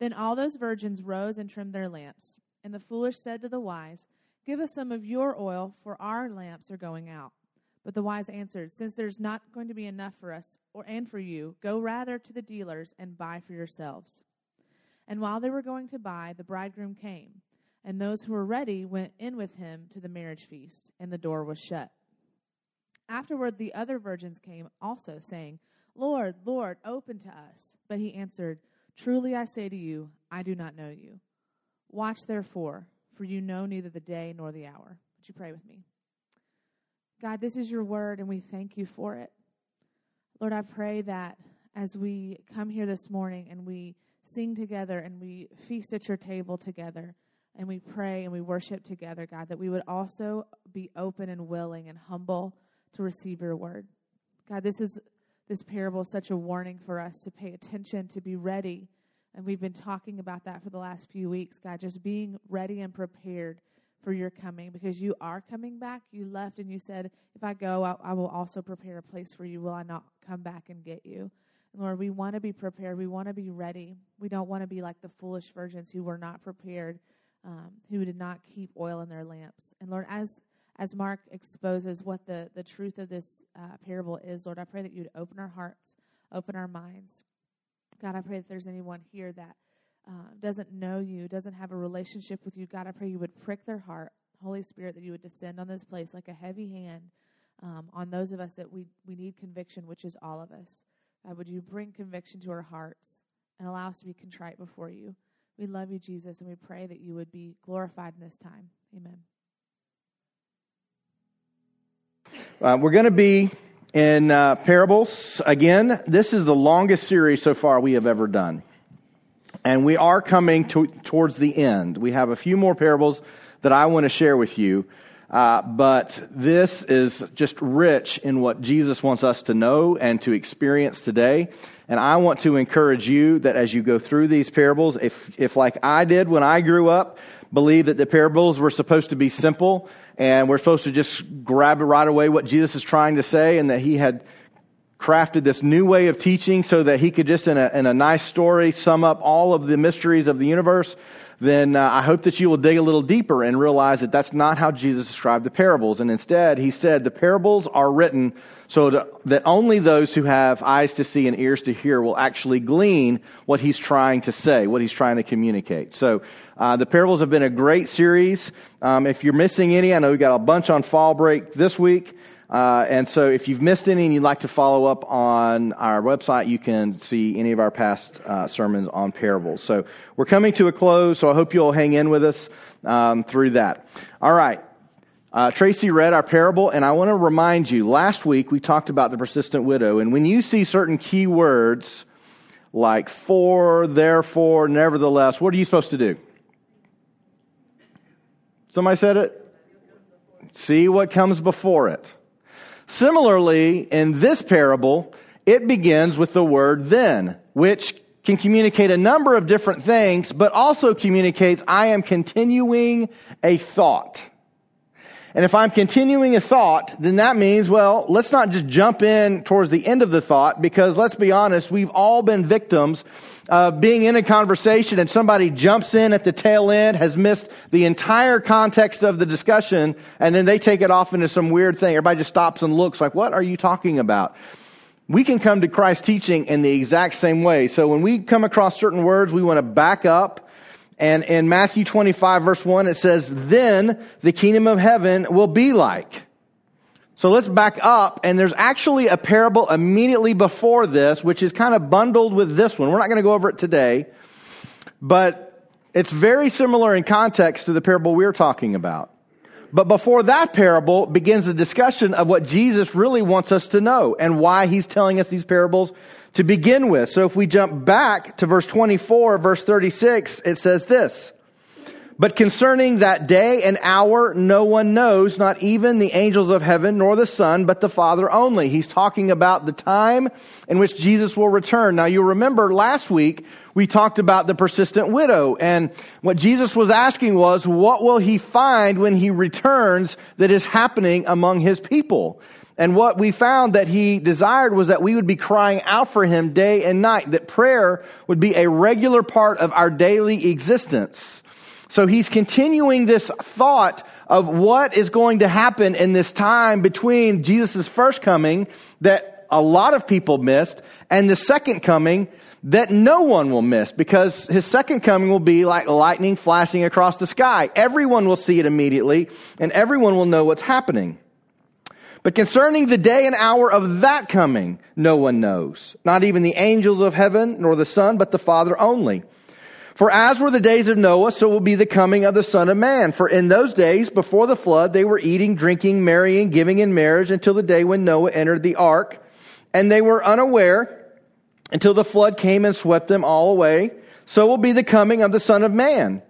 Then all those virgins rose and trimmed their lamps. And the foolish said to the wise, Give us some of your oil, for our lamps are going out. But the wise answered, Since there's not going to be enough for us or and for you, go rather to the dealers and buy for yourselves. And while they were going to buy, the bridegroom came, and those who were ready went in with him to the marriage feast, and the door was shut. Afterward, the other virgins came also, saying, Lord, Lord, open to us. But he answered, Truly I say to you, I do not know you. Watch therefore, for you know neither the day nor the hour. Would you pray with me? God, this is your word, and we thank you for it. Lord, I pray that as we come here this morning and we sing together and we feast at your table together and we pray and we worship together, God, that we would also be open and willing and humble to receive your word. God, this is this parable is such a warning for us to pay attention, to be ready. And we've been talking about that for the last few weeks, God, just being ready and prepared for your coming because you are coming back. You left and you said, If I go, I, I will also prepare a place for you. Will I not come back and get you? And Lord, we want to be prepared. We want to be ready. We don't want to be like the foolish virgins who were not prepared, um, who did not keep oil in their lamps. And Lord, as as Mark exposes what the, the truth of this uh, parable is, Lord, I pray that you'd open our hearts, open our minds. God, I pray that there's anyone here that uh, doesn't know you, doesn't have a relationship with you. God, I pray you would prick their heart. Holy Spirit, that you would descend on this place like a heavy hand um, on those of us that we, we need conviction, which is all of us. God, would you bring conviction to our hearts and allow us to be contrite before you? We love you, Jesus, and we pray that you would be glorified in this time. Amen. Uh, we're going to be in uh, parables again. This is the longest series so far we have ever done. And we are coming to, towards the end. We have a few more parables that I want to share with you. Uh, but this is just rich in what Jesus wants us to know and to experience today. And I want to encourage you that as you go through these parables, if, if like I did when I grew up, believe that the parables were supposed to be simple and we're supposed to just grab right away what Jesus is trying to say and that he had crafted this new way of teaching so that he could just in a, in a nice story sum up all of the mysteries of the universe, then uh, I hope that you will dig a little deeper and realize that that's not how Jesus described the parables. And instead, he said the parables are written so that only those who have eyes to see and ears to hear will actually glean what he's trying to say, what he's trying to communicate. So uh, the parables have been a great series. Um, if you're missing any, I know we got a bunch on fall break this week. Uh, and so if you've missed any and you'd like to follow up on our website, you can see any of our past uh, sermons on parables. So we're coming to a close, so I hope you'll hang in with us um, through that. All right. Uh, Tracy read our parable, and I want to remind you, last week we talked about the persistent widow, and when you see certain key words like for, therefore, nevertheless, what are you supposed to do? Somebody said it? See what comes before it. Similarly, in this parable, it begins with the word then, which can communicate a number of different things, but also communicates, I am continuing a thought. And if I'm continuing a thought, then that means, well, let's not just jump in towards the end of the thought, because let's be honest, we've all been victims of being in a conversation and somebody jumps in at the tail end, has missed the entire context of the discussion, and then they take it off into some weird thing. Everybody just stops and looks like, what are you talking about? We can come to Christ's teaching in the exact same way. So when we come across certain words, we want to back up and in Matthew 25 verse 1, it says, then the kingdom of heaven will be like. So let's back up, and there's actually a parable immediately before this, which is kind of bundled with this one. We're not going to go over it today, but it's very similar in context to the parable we're talking about. But before that parable begins the discussion of what Jesus really wants us to know and why he's telling us these parables to begin with. So if we jump back to verse 24, verse 36, it says this. But concerning that day and hour, no one knows, not even the angels of heaven, nor the Son, but the Father only. He's talking about the time in which Jesus will return. Now you remember last week, we talked about the persistent widow, and what Jesus was asking was, what will he find when he returns that is happening among his people? And what we found that he desired was that we would be crying out for him day and night, that prayer would be a regular part of our daily existence. So he's continuing this thought of what is going to happen in this time between Jesus' first coming that a lot of people missed and the second coming that no one will miss because his second coming will be like lightning flashing across the sky. Everyone will see it immediately and everyone will know what's happening. But concerning the day and hour of that coming, no one knows. Not even the angels of heaven, nor the Son, but the Father only. For as were the days of Noah, so will be the coming of the Son of Man. For in those days, before the flood, they were eating, drinking, marrying, giving in marriage until the day when Noah entered the ark. And they were unaware until the flood came and swept them all away. So will be the coming of the Son of Man.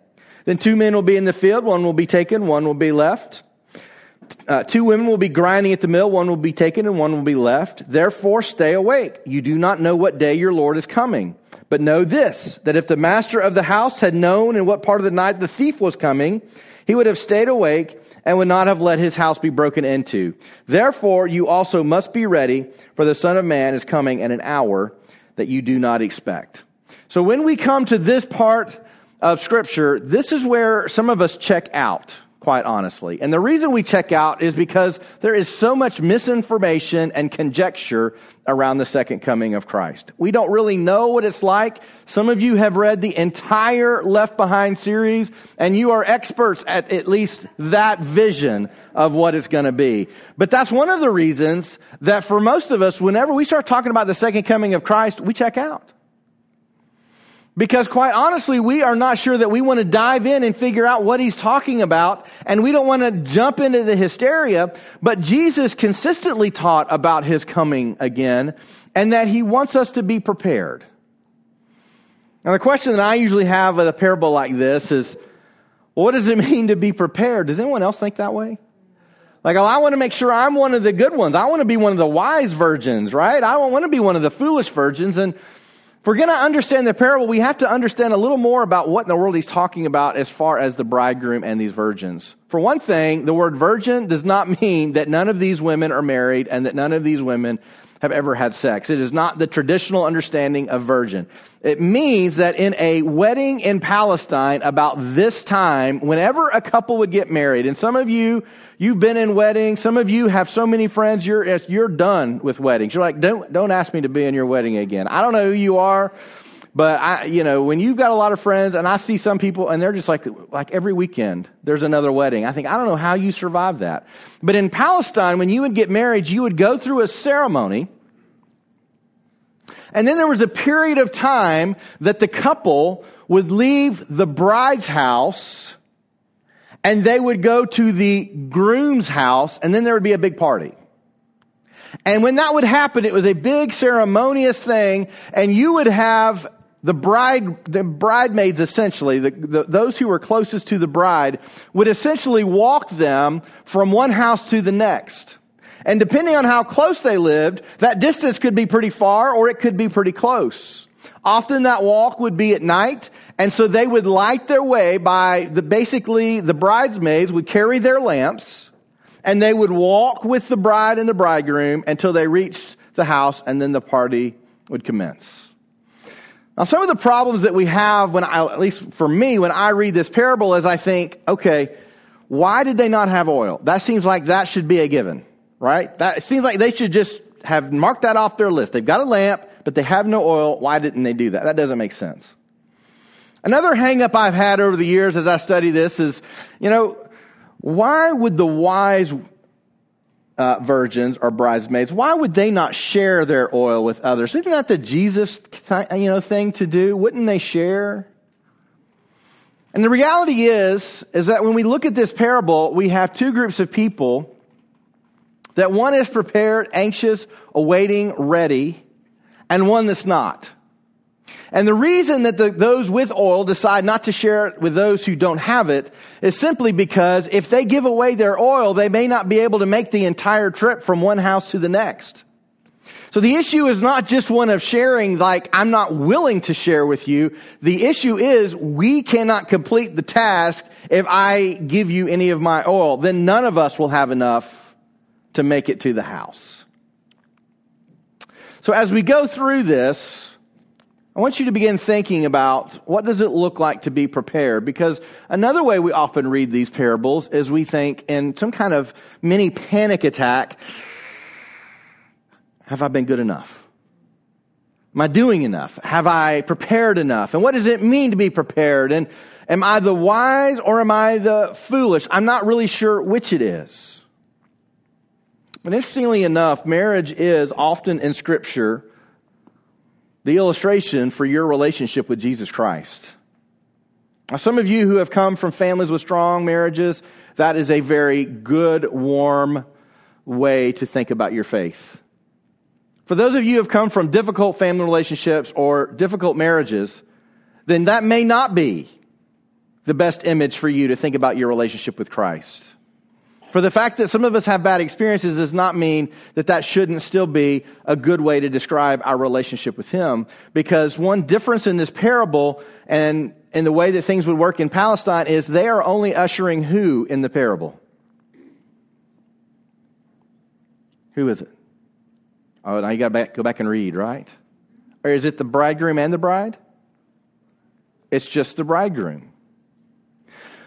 Then two men will be in the field, one will be taken, one will be left. Uh, two women will be grinding at the mill, one will be taken and one will be left. Therefore, stay awake. You do not know what day your Lord is coming. But know this, that if the master of the house had known in what part of the night the thief was coming, he would have stayed awake and would not have let his house be broken into. Therefore, you also must be ready, for the Son of Man is coming at an hour that you do not expect. So when we come to this part of Scripture, this is where some of us check out quite honestly. And the reason we check out is because there is so much misinformation and conjecture around the second coming of Christ. We don't really know what it's like. Some of you have read the entire Left Behind series, and you are experts at at least that vision of what it's going to be. But that's one of the reasons that for most of us, whenever we start talking about the second coming of Christ, we check out. Because quite honestly, we are not sure that we want to dive in and figure out what he's talking about, and we don't want to jump into the hysteria, but Jesus consistently taught about his coming again, and that he wants us to be prepared. Now, the question that I usually have with a parable like this is, what does it mean to be prepared? Does anyone else think that way? Like, oh, I want to make sure I'm one of the good ones. I want to be one of the wise virgins, right? I don't want to be one of the foolish virgins. And if we're going to understand the parable, we have to understand a little more about what in the world he's talking about as far as the bridegroom and these virgins. For one thing, the word virgin does not mean that none of these women are married and that none of these women have ever had sex. It is not the traditional understanding of virgin. It means that in a wedding in Palestine about this time, whenever a couple would get married, and some of you, you've been in weddings, some of you have so many friends, you're, you're done with weddings. You're like, don't, don't ask me to be in your wedding again. I don't know who you are. But I, you know, when you've got a lot of friends and I see some people and they're just like, like every weekend there's another wedding. I think, I don't know how you survive that. But in Palestine, when you would get married, you would go through a ceremony. And then there was a period of time that the couple would leave the bride's house and they would go to the groom's house and then there would be a big party. And when that would happen, it was a big ceremonious thing and you would have the bride, the bridesmaids essentially, the, the, those who were closest to the bride would essentially walk them from one house to the next. And depending on how close they lived, that distance could be pretty far or it could be pretty close. Often that walk would be at night, and so they would light their way by the, basically the bridesmaids would carry their lamps, and they would walk with the bride and the bridegroom until they reached the house, and then the party would commence. Now, some of the problems that we have when I, at least for me, when I read this parable is I think, okay, why did they not have oil? That seems like that should be a given, right? That it seems like they should just have marked that off their list. They've got a lamp, but they have no oil. Why didn't they do that? That doesn't make sense. Another hangup I've had over the years as I study this is, you know, why would the wise uh, virgins or bridesmaids, why would they not share their oil with others? Isn't that the Jesus th- you know, thing to do? Wouldn't they share? And the reality is, is that when we look at this parable, we have two groups of people that one is prepared, anxious, awaiting, ready, and one that's not. And the reason that the, those with oil decide not to share it with those who don't have it is simply because if they give away their oil, they may not be able to make the entire trip from one house to the next. So the issue is not just one of sharing like, I'm not willing to share with you. The issue is we cannot complete the task if I give you any of my oil. Then none of us will have enough to make it to the house. So as we go through this, I want you to begin thinking about what does it look like to be prepared? Because another way we often read these parables is we think in some kind of mini panic attack, have I been good enough? Am I doing enough? Have I prepared enough? And what does it mean to be prepared? And am I the wise or am I the foolish? I'm not really sure which it is. But interestingly enough, marriage is often in Scripture the illustration for your relationship with Jesus Christ. Now, some of you who have come from families with strong marriages, that is a very good, warm way to think about your faith. For those of you who have come from difficult family relationships or difficult marriages, then that may not be the best image for you to think about your relationship with Christ. For the fact that some of us have bad experiences does not mean that that shouldn't still be a good way to describe our relationship with Him. Because one difference in this parable and in the way that things would work in Palestine is they are only ushering who in the parable? Who is it? Oh, now you got to go back and read, right? Or is it the bridegroom and the bride? It's just the bridegroom.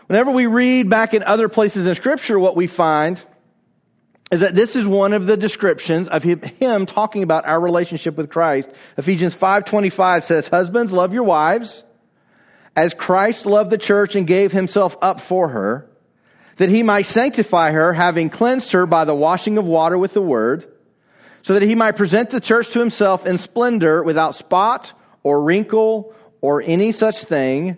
Whenever we read back in other places in Scripture, what we find is that this is one of the descriptions of him talking about our relationship with Christ. Ephesians 5:25 says, "Husbands, love your wives as Christ loved the church and gave himself up for her, that he might sanctify her, having cleansed her by the washing of water with the word, so that he might present the church to himself in splendor, without spot or wrinkle or any such thing,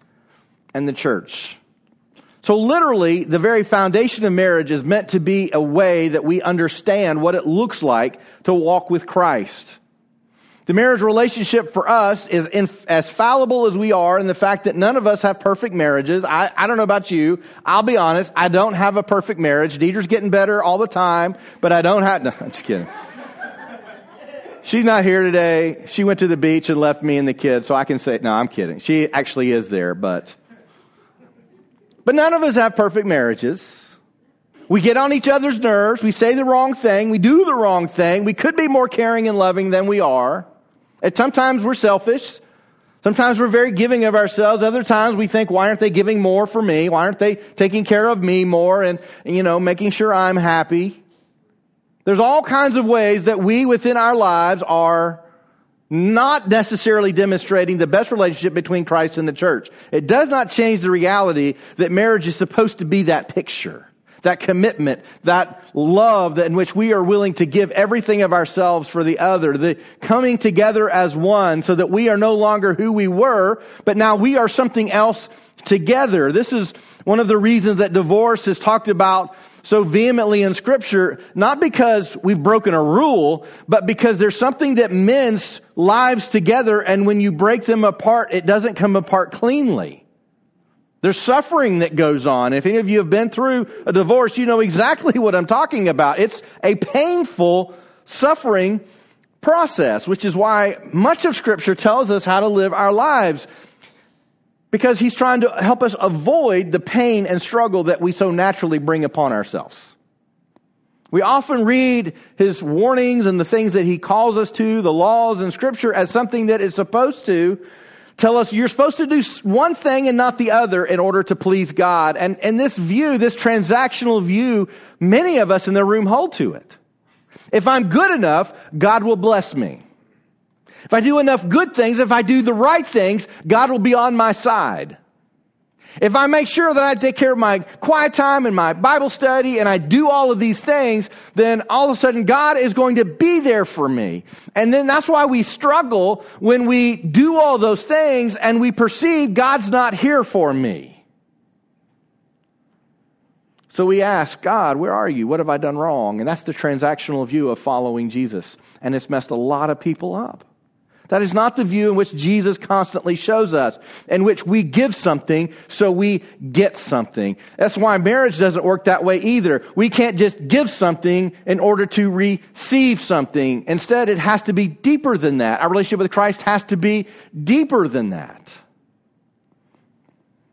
and the church. So literally, the very foundation of marriage is meant to be a way that we understand what it looks like to walk with Christ. The marriage relationship for us is in, as fallible as we are in the fact that none of us have perfect marriages. I, I don't know about you. I'll be honest. I don't have a perfect marriage. Deidre's getting better all the time, but I don't have, no, I'm just kidding. She's not here today. She went to the beach and left me and the kids, so I can say, no, I'm kidding. She actually is there, but but none of us have perfect marriages. We get on each other's nerves. We say the wrong thing. We do the wrong thing. We could be more caring and loving than we are. And sometimes we're selfish. Sometimes we're very giving of ourselves. Other times we think, why aren't they giving more for me? Why aren't they taking care of me more and, you know, making sure I'm happy? There's all kinds of ways that we within our lives are not necessarily demonstrating the best relationship between Christ and the church. It does not change the reality that marriage is supposed to be that picture, that commitment, that love that in which we are willing to give everything of ourselves for the other, the coming together as one so that we are no longer who we were, but now we are something else together. This is one of the reasons that divorce is talked about so vehemently in scripture, not because we've broken a rule, but because there's something that mends lives together and when you break them apart, it doesn't come apart cleanly. There's suffering that goes on. If any of you have been through a divorce, you know exactly what I'm talking about. It's a painful suffering process, which is why much of scripture tells us how to live our lives because he's trying to help us avoid the pain and struggle that we so naturally bring upon ourselves. We often read his warnings and the things that he calls us to, the laws and scripture, as something that is supposed to tell us you're supposed to do one thing and not the other in order to please God. And, and this view, this transactional view, many of us in the room hold to it. If I'm good enough, God will bless me. If I do enough good things, if I do the right things, God will be on my side. If I make sure that I take care of my quiet time and my Bible study and I do all of these things, then all of a sudden God is going to be there for me. And then that's why we struggle when we do all those things and we perceive God's not here for me. So we ask, God, where are you? What have I done wrong? And that's the transactional view of following Jesus. And it's messed a lot of people up. That is not the view in which Jesus constantly shows us, in which we give something so we get something. That's why marriage doesn't work that way either. We can't just give something in order to receive something. Instead, it has to be deeper than that. Our relationship with Christ has to be deeper than that.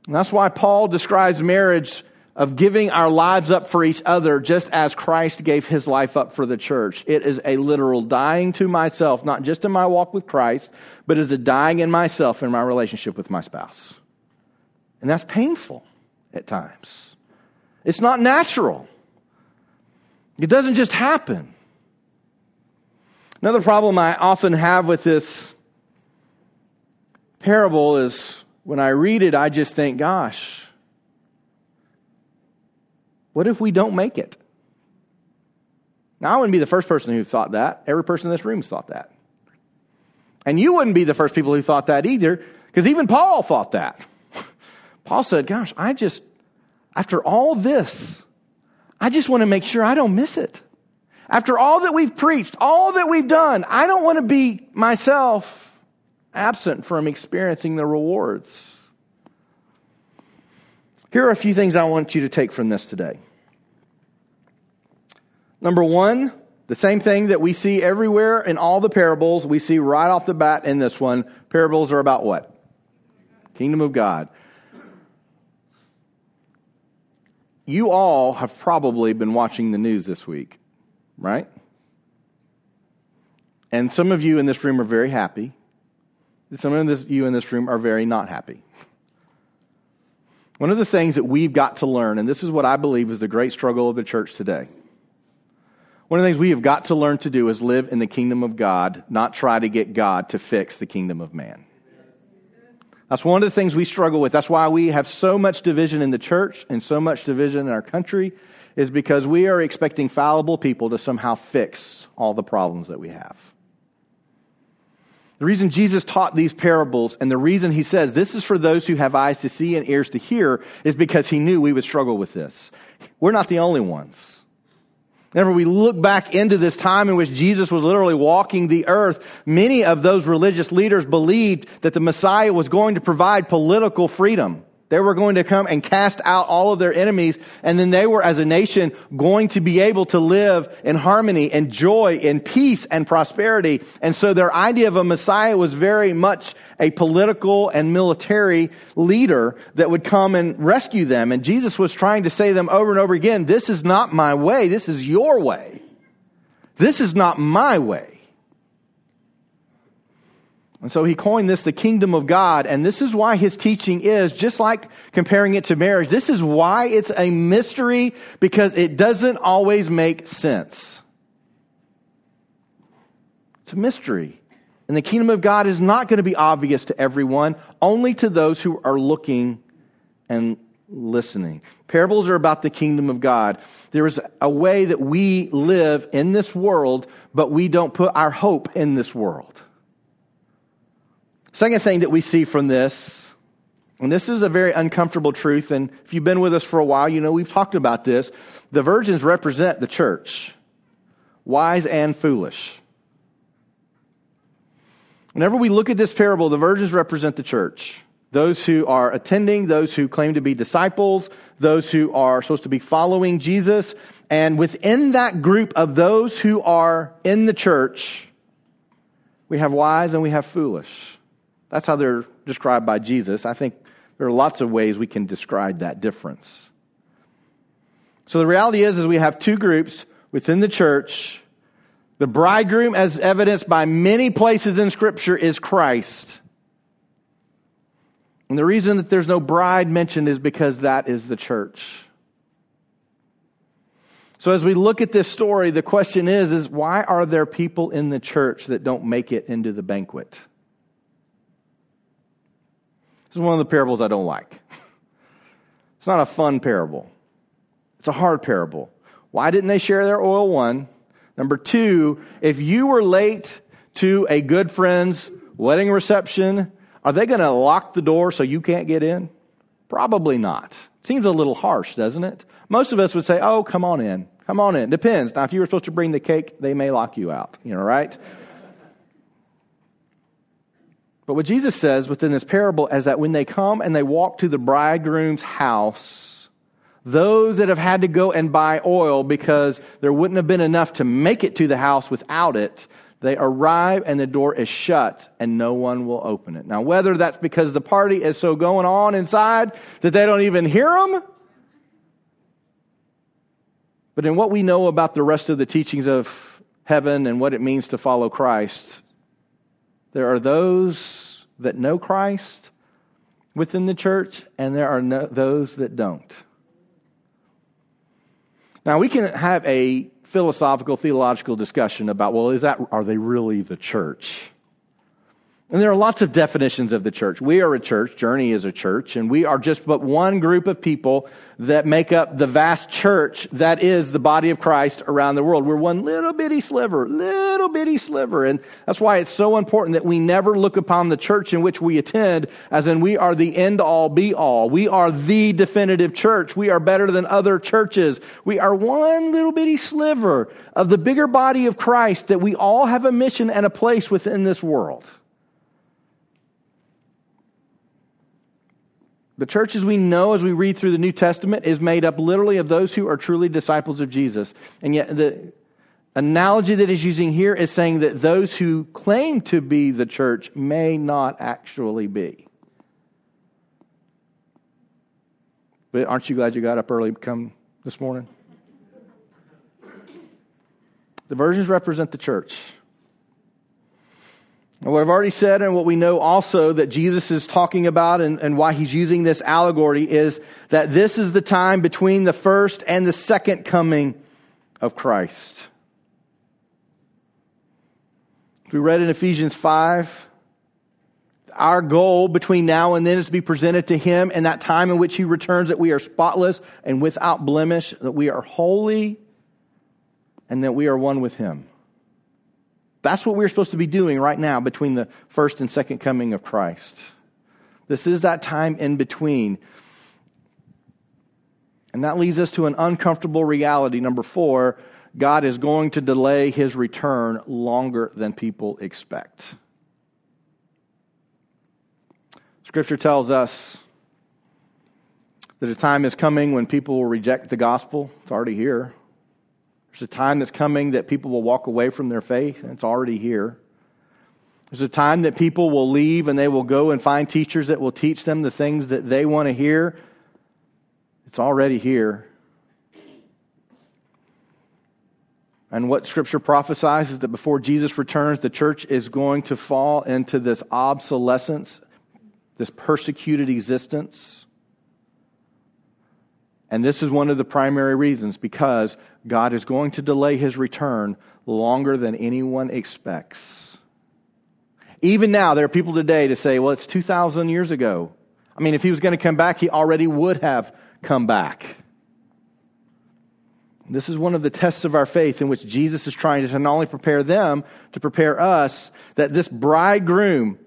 And that's why Paul describes marriage of giving our lives up for each other just as Christ gave his life up for the church. It is a literal dying to myself, not just in my walk with Christ, but as a dying in myself in my relationship with my spouse. And that's painful at times. It's not natural. It doesn't just happen. Another problem I often have with this parable is when I read it, I just think, gosh, what if we don't make it? Now, I wouldn't be the first person who thought that. Every person in this room thought that. And you wouldn't be the first people who thought that either, because even Paul thought that. Paul said, Gosh, I just, after all this, I just want to make sure I don't miss it. After all that we've preached, all that we've done, I don't want to be myself absent from experiencing the rewards. Here are a few things I want you to take from this today. Number one, the same thing that we see everywhere in all the parables, we see right off the bat in this one. Parables are about what? Kingdom of God. You all have probably been watching the news this week, right? And some of you in this room are very happy. Some of you in this room are very not happy. One of the things that we've got to learn, and this is what I believe is the great struggle of the church today, one of the things we have got to learn to do is live in the kingdom of God, not try to get God to fix the kingdom of man. That's one of the things we struggle with. That's why we have so much division in the church and so much division in our country, is because we are expecting fallible people to somehow fix all the problems that we have. The reason Jesus taught these parables and the reason he says this is for those who have eyes to see and ears to hear is because he knew we would struggle with this. We're not the only ones. Whenever we look back into this time in which Jesus was literally walking the earth, many of those religious leaders believed that the Messiah was going to provide political freedom. They were going to come and cast out all of their enemies, and then they were, as a nation, going to be able to live in harmony and joy and peace and prosperity. And so their idea of a Messiah was very much a political and military leader that would come and rescue them. And Jesus was trying to say to them over and over again, this is not my way, this is your way. This is not my way. And so he coined this the kingdom of God. And this is why his teaching is, just like comparing it to marriage, this is why it's a mystery because it doesn't always make sense. It's a mystery. And the kingdom of God is not going to be obvious to everyone, only to those who are looking and listening. Parables are about the kingdom of God. There is a way that we live in this world, but we don't put our hope in this world. Second thing that we see from this, and this is a very uncomfortable truth, and if you've been with us for a while, you know we've talked about this. The virgins represent the church, wise and foolish. Whenever we look at this parable, the virgins represent the church. Those who are attending, those who claim to be disciples, those who are supposed to be following Jesus. And within that group of those who are in the church, we have wise and we have foolish. That's how they're described by Jesus. I think there are lots of ways we can describe that difference. So the reality is, is we have two groups within the church. The bridegroom, as evidenced by many places in Scripture, is Christ. And the reason that there's no bride mentioned is because that is the church. So as we look at this story, the question is, is why are there people in the church that don't make it into the banquet? This is one of the parables I don't like. It's not a fun parable. It's a hard parable. Why didn't they share their oil? One. Number two, if you were late to a good friend's wedding reception, are they going to lock the door so you can't get in? Probably not. Seems a little harsh, doesn't it? Most of us would say, oh, come on in. Come on in. Depends. Now, if you were supposed to bring the cake, they may lock you out. You know, right? But what Jesus says within this parable is that when they come and they walk to the bridegroom's house, those that have had to go and buy oil because there wouldn't have been enough to make it to the house without it, they arrive and the door is shut and no one will open it. Now, whether that's because the party is so going on inside that they don't even hear them, but in what we know about the rest of the teachings of heaven and what it means to follow Christ, there are those that know Christ within the church, and there are no, those that don't. Now, we can have a philosophical, theological discussion about, well, is that, are they really the church? And there are lots of definitions of the church. We are a church, Journey is a church, and we are just but one group of people that make up the vast church that is the body of Christ around the world. We're one little bitty sliver, little bitty sliver. And that's why it's so important that we never look upon the church in which we attend as in we are the end all be all. We are the definitive church. We are better than other churches. We are one little bitty sliver of the bigger body of Christ that we all have a mission and a place within this world. The church as we know as we read through the New Testament is made up literally of those who are truly disciples of Jesus. And yet the analogy that is using here is saying that those who claim to be the church may not actually be. But aren't you glad you got up early to come this morning? The virgins represent the church. What I've already said and what we know also that Jesus is talking about and, and, why he's using this allegory is that this is the time between the first and the second coming of Christ. We read in Ephesians 5, our goal between now and then is to be presented to him in that time in which he returns that we are spotless and without blemish, that we are holy, and that we are one with him. That's what we're supposed to be doing right now between the first and second coming of Christ. This is that time in between. And that leads us to an uncomfortable reality. Number four, God is going to delay his return longer than people expect. Scripture tells us that a time is coming when people will reject the gospel. It's already here. There's a time that's coming that people will walk away from their faith, and it's already here. There's a time that people will leave and they will go and find teachers that will teach them the things that they want to hear. It's already here. And what Scripture prophesies is that before Jesus returns, the church is going to fall into this obsolescence, this persecuted existence. And this is one of the primary reasons because God is going to delay his return longer than anyone expects. Even now, there are people today to say, well, it's 2,000 years ago. I mean, if he was going to come back, he already would have come back. This is one of the tests of our faith in which Jesus is trying to not only prepare them, to prepare us, that this bridegroom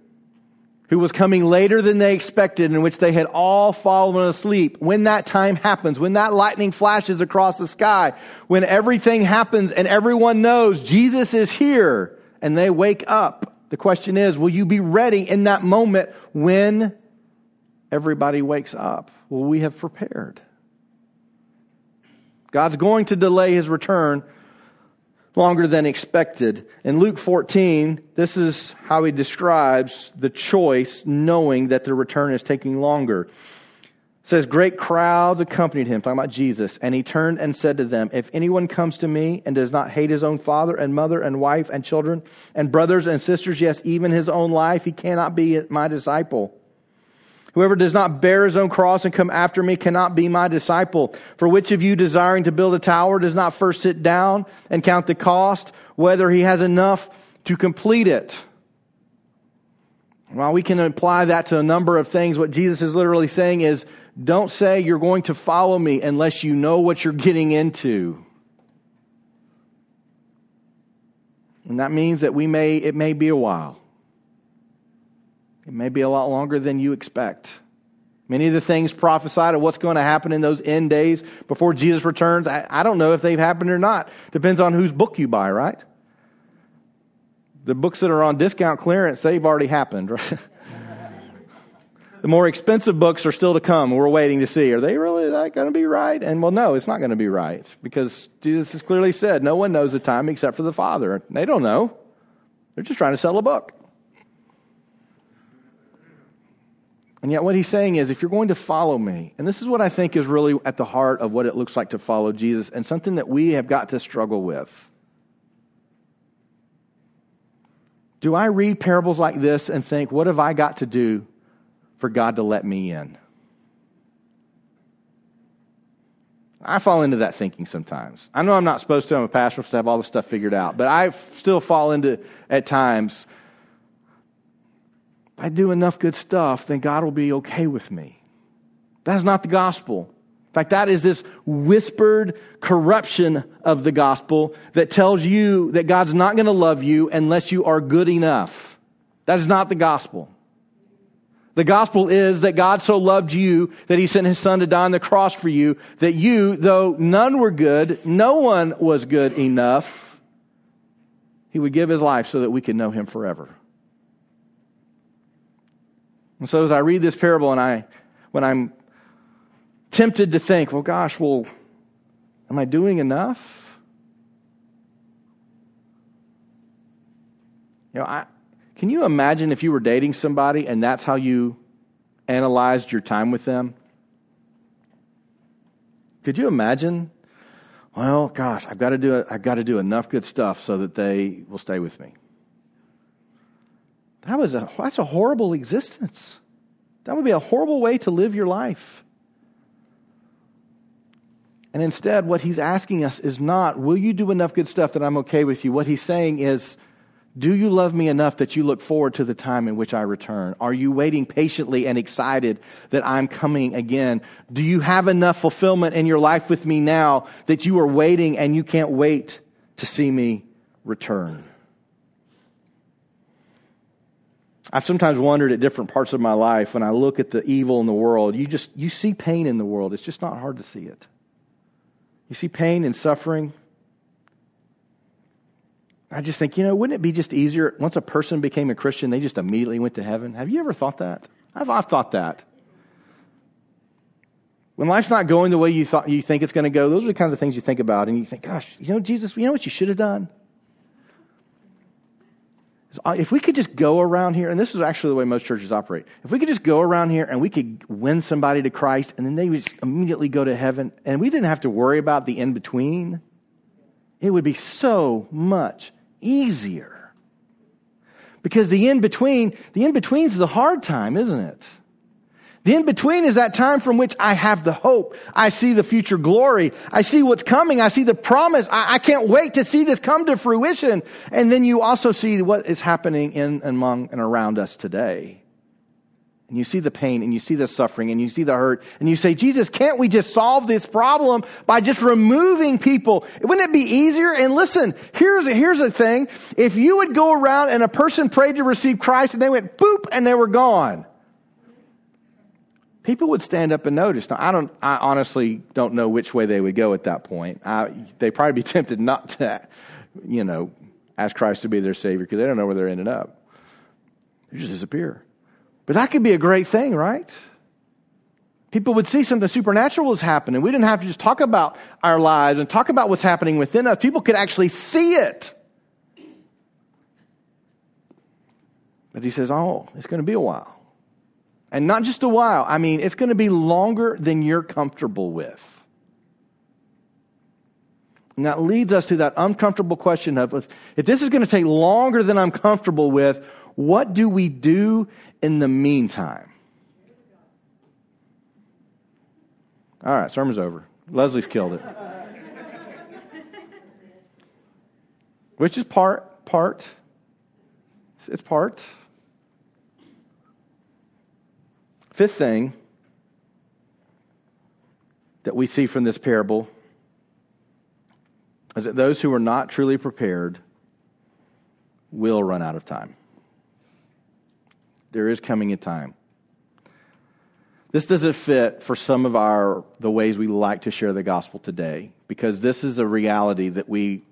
who was coming later than they expected, in which they had all fallen asleep. When that time happens, when that lightning flashes across the sky, when everything happens and everyone knows Jesus is here and they wake up, the question is, will you be ready in that moment when everybody wakes up? Will we have prepared? God's going to delay his return longer than expected. In Luke 14, this is how he describes the choice, knowing that the return is taking longer. It says, Great crowds accompanied him, talking about Jesus, and he turned and said to them, If anyone comes to me and does not hate his own father and mother and wife and children and brothers and sisters, yes, even his own life, he cannot be my disciple. Whoever does not bear his own cross and come after me cannot be my disciple. For which of you desiring to build a tower does not first sit down and count the cost, whether he has enough to complete it? While we can apply that to a number of things, what Jesus is literally saying is, don't say you're going to follow me unless you know what you're getting into. And that means that we may, it may be a while. It may be a lot longer than you expect. Many of the things prophesied of what's going to happen in those end days before Jesus returns, I, I don't know if they've happened or not. Depends on whose book you buy, right? The books that are on discount clearance, they've already happened, right? the more expensive books are still to come. We're waiting to see. Are they really going to be right? And well, no, it's not going to be right because Jesus has clearly said no one knows the time except for the Father. They don't know. They're just trying to sell a book. And yet, what he's saying is, if you're going to follow me, and this is what I think is really at the heart of what it looks like to follow Jesus, and something that we have got to struggle with. Do I read parables like this and think, what have I got to do for God to let me in? I fall into that thinking sometimes. I know I'm not supposed to. I'm a pastor, supposed to have all the stuff figured out. But I still fall into, at times, I do enough good stuff, then God will be okay with me. That's not the gospel. In fact, that is this whispered corruption of the gospel that tells you that God's not going to love you unless you are good enough. That is not the gospel. The gospel is that God so loved you that he sent his son to die on the cross for you, that you, though none were good, no one was good enough, he would give his life so that we could know him forever. And so as I read this parable and I, when I'm tempted to think, well, gosh, well, am I doing enough? You know, I, can you imagine if you were dating somebody and that's how you analyzed your time with them? Could you imagine? Well, gosh, I've got to do I've got to do enough good stuff so that they will stay with me. That was a, that's a horrible existence. That would be a horrible way to live your life. And instead, what he's asking us is not, will you do enough good stuff that I'm okay with you? What he's saying is, do you love me enough that you look forward to the time in which I return? Are you waiting patiently and excited that I'm coming again? Do you have enough fulfillment in your life with me now that you are waiting and you can't wait to see me return? I've sometimes wondered at different parts of my life when I look at the evil in the world, you just you see pain in the world. It's just not hard to see it. You see pain and suffering. I just think, you know, wouldn't it be just easier once a person became a Christian, they just immediately went to heaven? Have you ever thought that? I've, I've thought that. When life's not going the way you thought you think it's going to go, those are the kinds of things you think about, and you think, gosh, you know, Jesus, you know what you should have done? Uh, if we could just go around here, and this is actually the way most churches operate, if we could just go around here and we could win somebody to Christ and then they would just immediately go to heaven and we didn't have to worry about the in between, it would be so much easier. Because the in between, the in between is the hard time, isn't it? The in between is that time from which I have the hope. I see the future glory. I see what's coming. I see the promise. I, I, can't wait to see this come to fruition. And then you also see what is happening in, among, and around us today. And you see the pain and you see the suffering and you see the hurt and you say, Jesus, can't we just solve this problem by just removing people? Wouldn't it be easier? And listen, here's, a, here's the thing. If you would go around and a person prayed to receive Christ and they went boop and they were gone people would stand up and notice. Now, I don't, I honestly don't know which way they would go at that point. I, they'd probably be tempted not to, you know, ask Christ to be their Savior because they don't know where they're ending up. They just disappear. But that could be a great thing, right? People would see something supernatural was happening. We didn't have to just talk about our lives and talk about what's happening within us. People could actually see it. But he says, oh, it's going to be a while. And not just a while. I mean, it's going to be longer than you're comfortable with. And that leads us to that uncomfortable question of if this is going to take longer than I'm comfortable with, what do we do in the meantime? All right, sermon's over. Leslie's killed it. Which is part, part. It's part. Fifth thing that we see from this parable is that those who are not truly prepared will run out of time. There is coming a time. This doesn't fit for some of our the ways we like to share the gospel today because this is a reality that we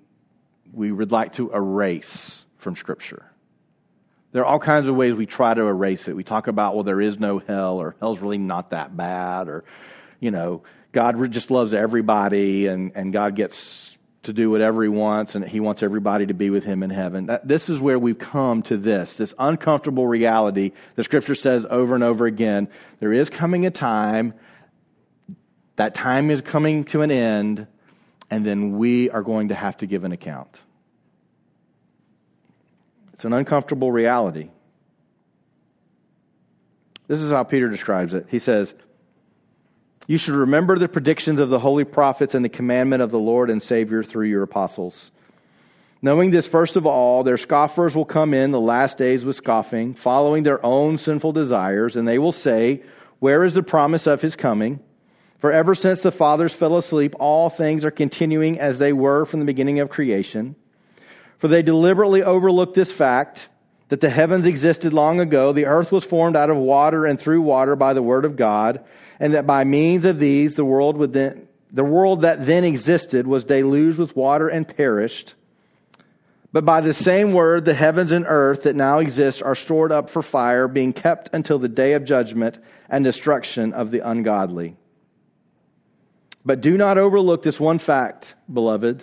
we would like to erase from scripture. There are all kinds of ways we try to erase it. We talk about well there is no hell or hell's really not that bad or you know God just loves everybody and and God gets to do whatever he wants and he wants everybody to be with him in heaven. That, this is where we've come to this, this uncomfortable reality. The scripture says over and over again, there is coming a time, that time is coming to an end, and then we are going to have to give an account. It's an uncomfortable reality. This is how Peter describes it. He says, you should remember the predictions of the holy prophets and the commandment of the Lord and Savior through your apostles. Knowing this, first of all, their scoffers will come in the last days with scoffing, following their own sinful desires, and they will say, Where is the promise of his coming? For ever since the fathers fell asleep, all things are continuing as they were from the beginning of creation. For they deliberately overlooked this fact that the heavens existed long ago, the earth was formed out of water and through water by the word of God and that by means of these the world would then, the world that then existed was deluged with water and perished. But by the same word, the heavens and earth that now exist are stored up for fire, being kept until the day of judgment and destruction of the ungodly. But do not overlook this one fact, beloved,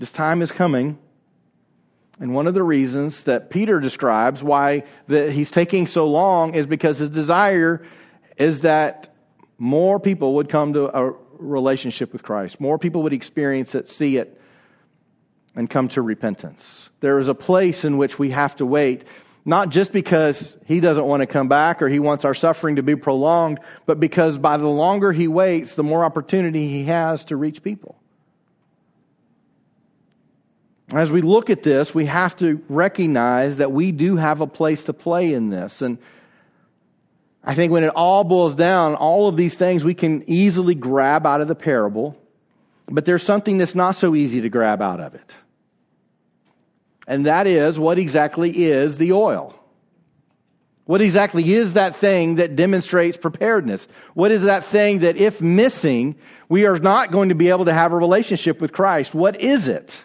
This time is coming. And one of the reasons that Peter describes why that he's taking so long is because his desire is that more people would come to a relationship with Christ. More people would experience it, see it, and come to repentance. There is a place in which we have to wait, not just because he doesn't want to come back or he wants our suffering to be prolonged, but because by the longer he waits, the more opportunity he has to reach people. As we look at this, we have to recognize that we do have a place to play in this. And I think when it all boils down, all of these things we can easily grab out of the parable, but there's something that's not so easy to grab out of it. And that is what exactly is the oil? What exactly is that thing that demonstrates preparedness? What is that thing that, if missing, we are not going to be able to have a relationship with Christ? What is it?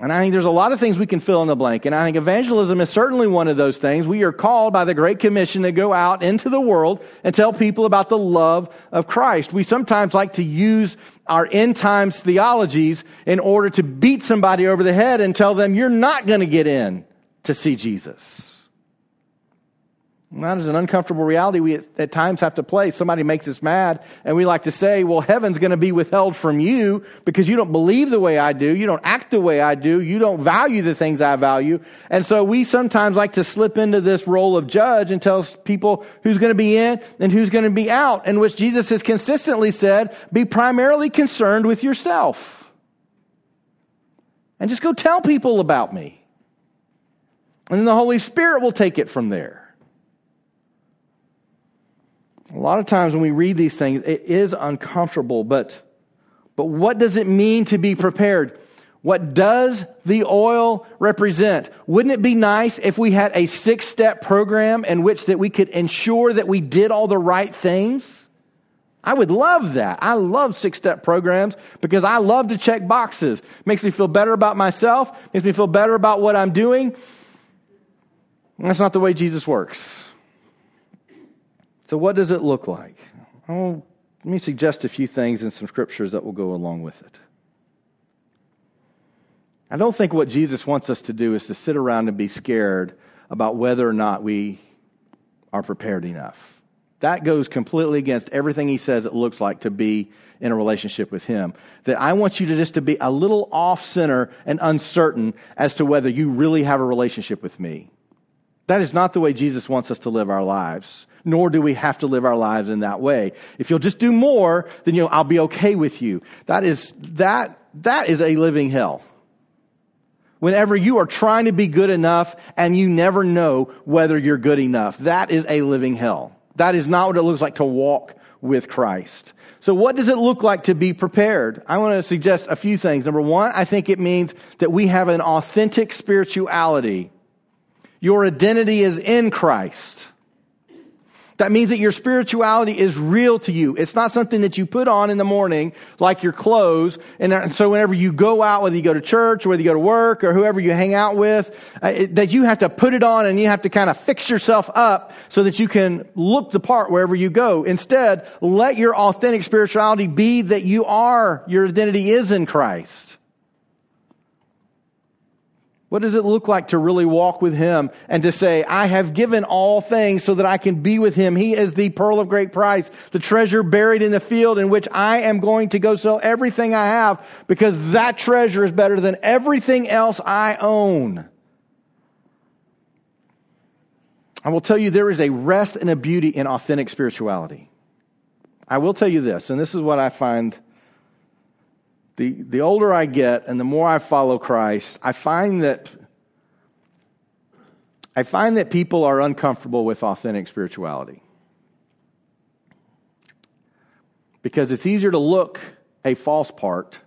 And I think there's a lot of things we can fill in the blank. And I think evangelism is certainly one of those things. We are called by the Great Commission to go out into the world and tell people about the love of Christ. We sometimes like to use our end times theologies in order to beat somebody over the head and tell them, you're not going to get in to see Jesus. That is an uncomfortable reality we at times have to play. Somebody makes us mad, and we like to say, well, heaven's going to be withheld from you because you don't believe the way I do. You don't act the way I do. You don't value the things I value. And so we sometimes like to slip into this role of judge and tell people who's going to be in and who's going to be out, in which Jesus has consistently said, be primarily concerned with yourself. And just go tell people about me. And then the Holy Spirit will take it from there. A lot of times when we read these things, it is uncomfortable, but, but what does it mean to be prepared? What does the oil represent? Wouldn't it be nice if we had a six step program in which that we could ensure that we did all the right things? I would love that. I love six step programs because I love to check boxes. Makes me feel better about myself, makes me feel better about what I'm doing. And that's not the way Jesus works. So, what does it look like? Oh, let me suggest a few things in some scriptures that will go along with it. I don't think what Jesus wants us to do is to sit around and be scared about whether or not we are prepared enough. That goes completely against everything he says it looks like to be in a relationship with him. That I want you to just to be a little off center and uncertain as to whether you really have a relationship with me. That is not the way Jesus wants us to live our lives nor do we have to live our lives in that way. If you'll just do more, then you know, I'll be okay with you. That is, that, that is a living hell. Whenever you are trying to be good enough and you never know whether you're good enough, that is a living hell. That is not what it looks like to walk with Christ. So what does it look like to be prepared? I want to suggest a few things. Number one, I think it means that we have an authentic spirituality. Your identity is in Christ. That means that your spirituality is real to you. It's not something that you put on in the morning like your clothes. And so whenever you go out, whether you go to church or whether you go to work or whoever you hang out with, uh, it, that you have to put it on and you have to kind of fix yourself up so that you can look the part wherever you go. Instead, let your authentic spirituality be that you are, your identity is in Christ. What does it look like to really walk with Him and to say, I have given all things so that I can be with Him? He is the pearl of great price, the treasure buried in the field in which I am going to go sell everything I have because that treasure is better than everything else I own. I will tell you there is a rest and a beauty in authentic spirituality. I will tell you this, and this is what I find the, the older I get and the more I follow Christ, I find that I find that people are uncomfortable with authentic spirituality. Because it's easier to look a false part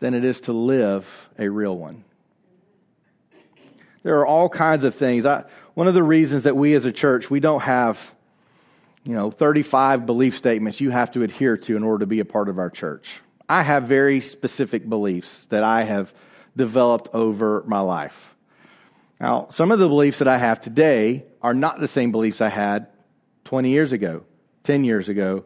than it is to live a real one. There are all kinds of things. I, one of the reasons that we as a church, we don't have, you know, 35 belief statements you have to adhere to in order to be a part of our church. I have very specific beliefs that I have developed over my life. Now, some of the beliefs that I have today are not the same beliefs I had 20 years ago, 10 years ago,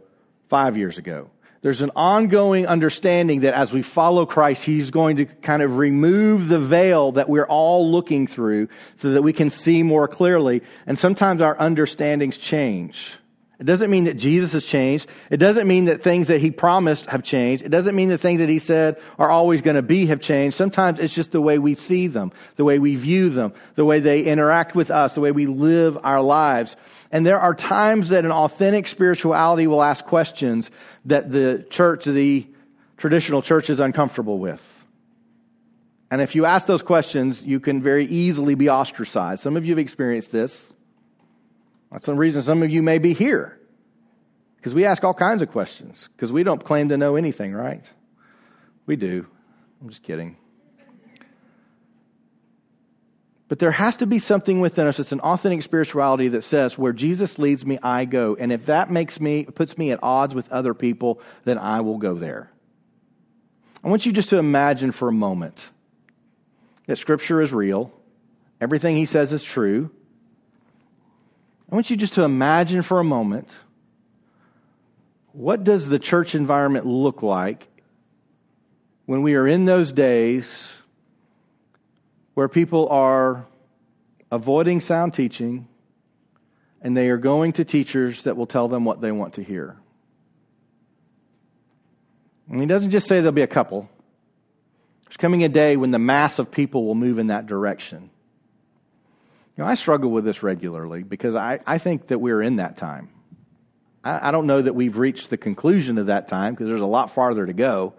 five years ago. There's an ongoing understanding that as we follow Christ, He's going to kind of remove the veil that we're all looking through so that we can see more clearly. And sometimes our understandings change. It doesn't mean that Jesus has changed. It doesn't mean that things that he promised have changed. It doesn't mean that things that he said are always going to be have changed. Sometimes it's just the way we see them, the way we view them, the way they interact with us, the way we live our lives. And there are times that an authentic spirituality will ask questions that the church, the traditional church is uncomfortable with. And if you ask those questions, you can very easily be ostracized. Some of you have experienced this. That's the reason some of you may be here. Because we ask all kinds of questions, because we don't claim to know anything, right? We do. I'm just kidding. But there has to be something within us that's an authentic spirituality that says, where Jesus leads me, I go. And if that makes me, puts me at odds with other people, then I will go there. I want you just to imagine for a moment that Scripture is real, everything He says is true, I want you just to imagine for a moment what does the church environment look like when we are in those days where people are avoiding sound teaching and they are going to teachers that will tell them what they want to hear. And he doesn't just say there'll be a couple. There's coming a day when the mass of people will move in that direction. You know, I struggle with this regularly because I, I think that we're in that time. I, I don't know that we've reached the conclusion of that time because there's a lot farther to go.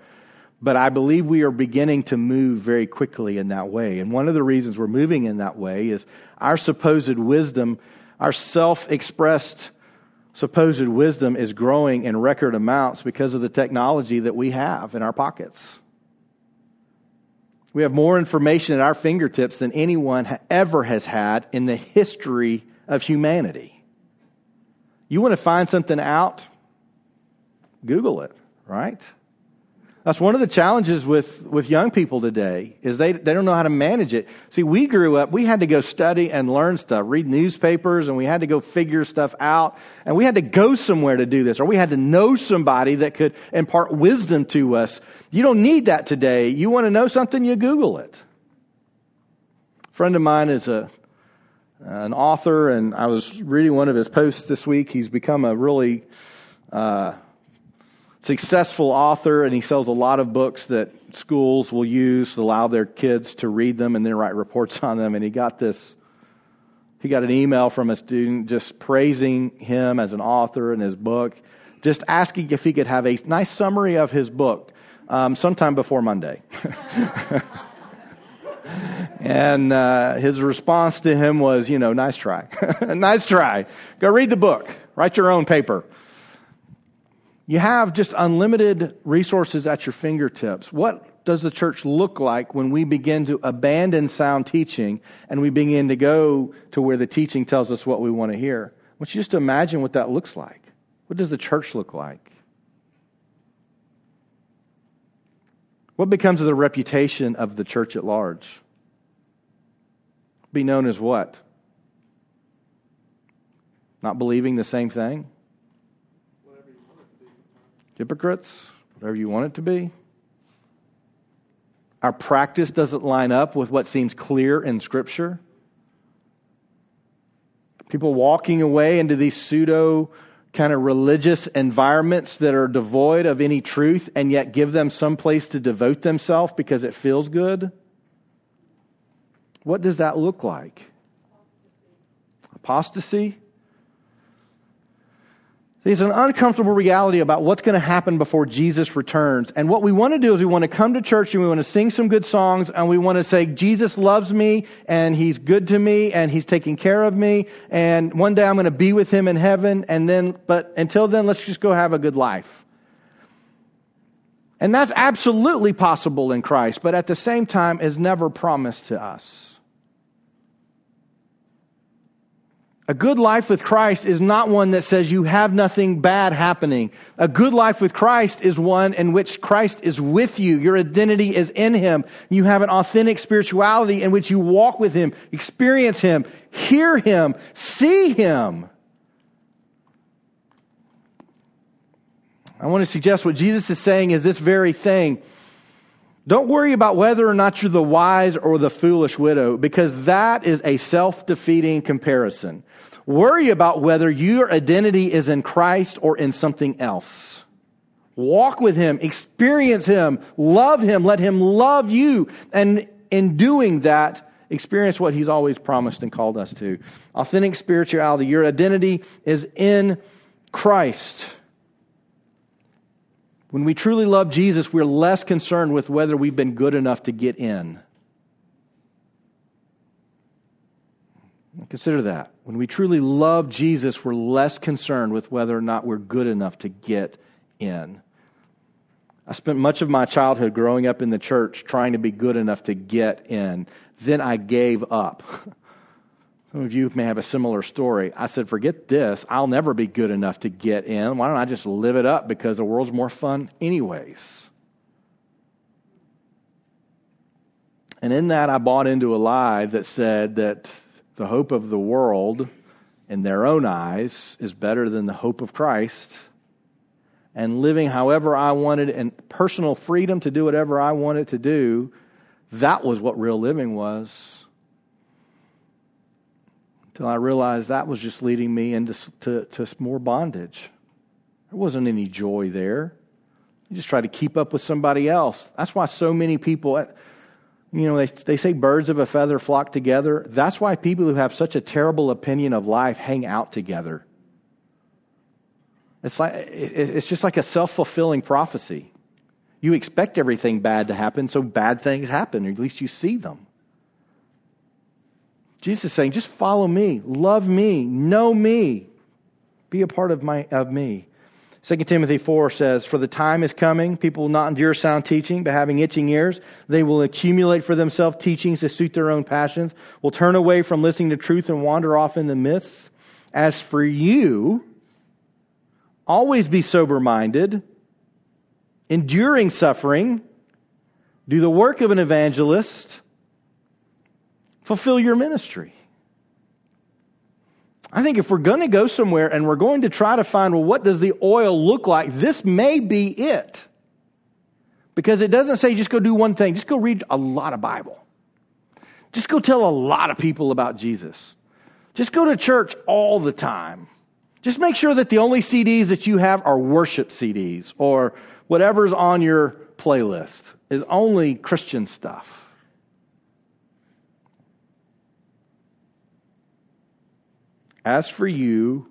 But I believe we are beginning to move very quickly in that way. And one of the reasons we're moving in that way is our supposed wisdom, our self expressed supposed wisdom is growing in record amounts because of the technology that we have in our pockets. We have more information at our fingertips than anyone ever has had in the history of humanity. You want to find something out? Google it, right? That's one of the challenges with, with young people today is they, they don't know how to manage it. See, we grew up, we had to go study and learn stuff, read newspapers, and we had to go figure stuff out. And we had to go somewhere to do this, or we had to know somebody that could impart wisdom to us. You don't need that today. You want to know something, you Google it. A friend of mine is a, an author, and I was reading one of his posts this week. He's become a really, uh, successful author, and he sells a lot of books that schools will use to allow their kids to read them and then write reports on them. And he got this, he got an email from a student just praising him as an author and his book, just asking if he could have a nice summary of his book um, sometime before Monday. and uh, his response to him was, you know, nice try. nice try. Go read the book. Write your own paper. You have just unlimited resources at your fingertips. What does the church look like when we begin to abandon sound teaching and we begin to go to where the teaching tells us what we want to hear? I want you just to imagine what that looks like. What does the church look like? What becomes of the reputation of the church at large? Be known as what? Not believing the same thing? Hypocrites, whatever you want it to be. Our practice doesn't line up with what seems clear in Scripture. People walking away into these pseudo kind of religious environments that are devoid of any truth and yet give them some place to devote themselves because it feels good. What does that look like? Apostasy? There's an uncomfortable reality about what's going to happen before Jesus returns. And what we want to do is we want to come to church and we want to sing some good songs and we want to say, Jesus loves me and he's good to me and he's taking care of me. And one day I'm going to be with him in heaven. And then, but until then, let's just go have a good life. And that's absolutely possible in Christ, but at the same time is never promised to us. A good life with Christ is not one that says you have nothing bad happening. A good life with Christ is one in which Christ is with you. Your identity is in Him. You have an authentic spirituality in which you walk with Him, experience Him, hear Him, see Him. I want to suggest what Jesus is saying is this very thing. Don't worry about whether or not you're the wise or the foolish widow, because that is a self defeating comparison. Worry about whether your identity is in Christ or in something else. Walk with Him, experience Him, love Him, let Him love you. And in doing that, experience what He's always promised and called us to. Authentic spirituality, your identity is in Christ. When we truly love Jesus, we're less concerned with whether we've been good enough to get in. Consider that. When we truly love Jesus, we're less concerned with whether or not we're good enough to get in. I spent much of my childhood growing up in the church trying to be good enough to get in. Then I gave up. Some of you may have a similar story. I said, forget this. I'll never be good enough to get in. Why don't I just live it up because the world's more fun, anyways? And in that, I bought into a lie that said that the hope of the world in their own eyes is better than the hope of Christ. And living however I wanted and personal freedom to do whatever I wanted to do, that was what real living was. Until I realized that was just leading me into to, to more bondage. There wasn't any joy there. You just try to keep up with somebody else. That's why so many people you know, they, they say birds of a feather flock together. That's why people who have such a terrible opinion of life hang out together. It's, like, it's just like a self fulfilling prophecy. You expect everything bad to happen, so bad things happen, or at least you see them. Jesus is saying, just follow me, love me, know me, be a part of, my, of me. 2 Timothy 4 says, For the time is coming, people will not endure sound teaching, but having itching ears, they will accumulate for themselves teachings to suit their own passions, will turn away from listening to truth and wander off in the myths. As for you, always be sober minded, enduring suffering, do the work of an evangelist, fulfill your ministry. I think if we're going to go somewhere and we're going to try to find, well, what does the oil look like? This may be it. Because it doesn't say just go do one thing, just go read a lot of Bible. Just go tell a lot of people about Jesus. Just go to church all the time. Just make sure that the only CDs that you have are worship CDs or whatever's on your playlist is only Christian stuff. As for you,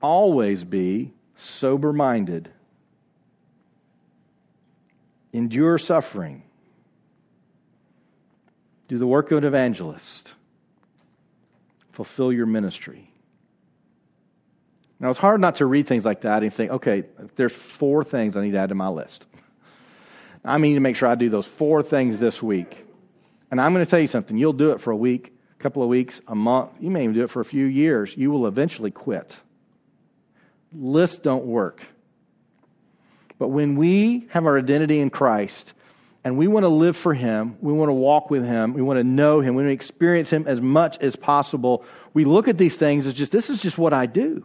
always be sober minded, endure suffering, do the work of an evangelist, fulfill your ministry. Now, it's hard not to read things like that and think, okay, there's four things I need to add to my list. I need to make sure I do those four things this week. And I'm going to tell you something. You'll do it for a week, couple of weeks, a month. You may even do it for a few years. You will eventually quit. Lists don't work. But when we have our identity in Christ and we want to live for Him, we want to walk with Him, we want to know Him, we want to experience Him as much as possible, we look at these things as just, this is just what I do.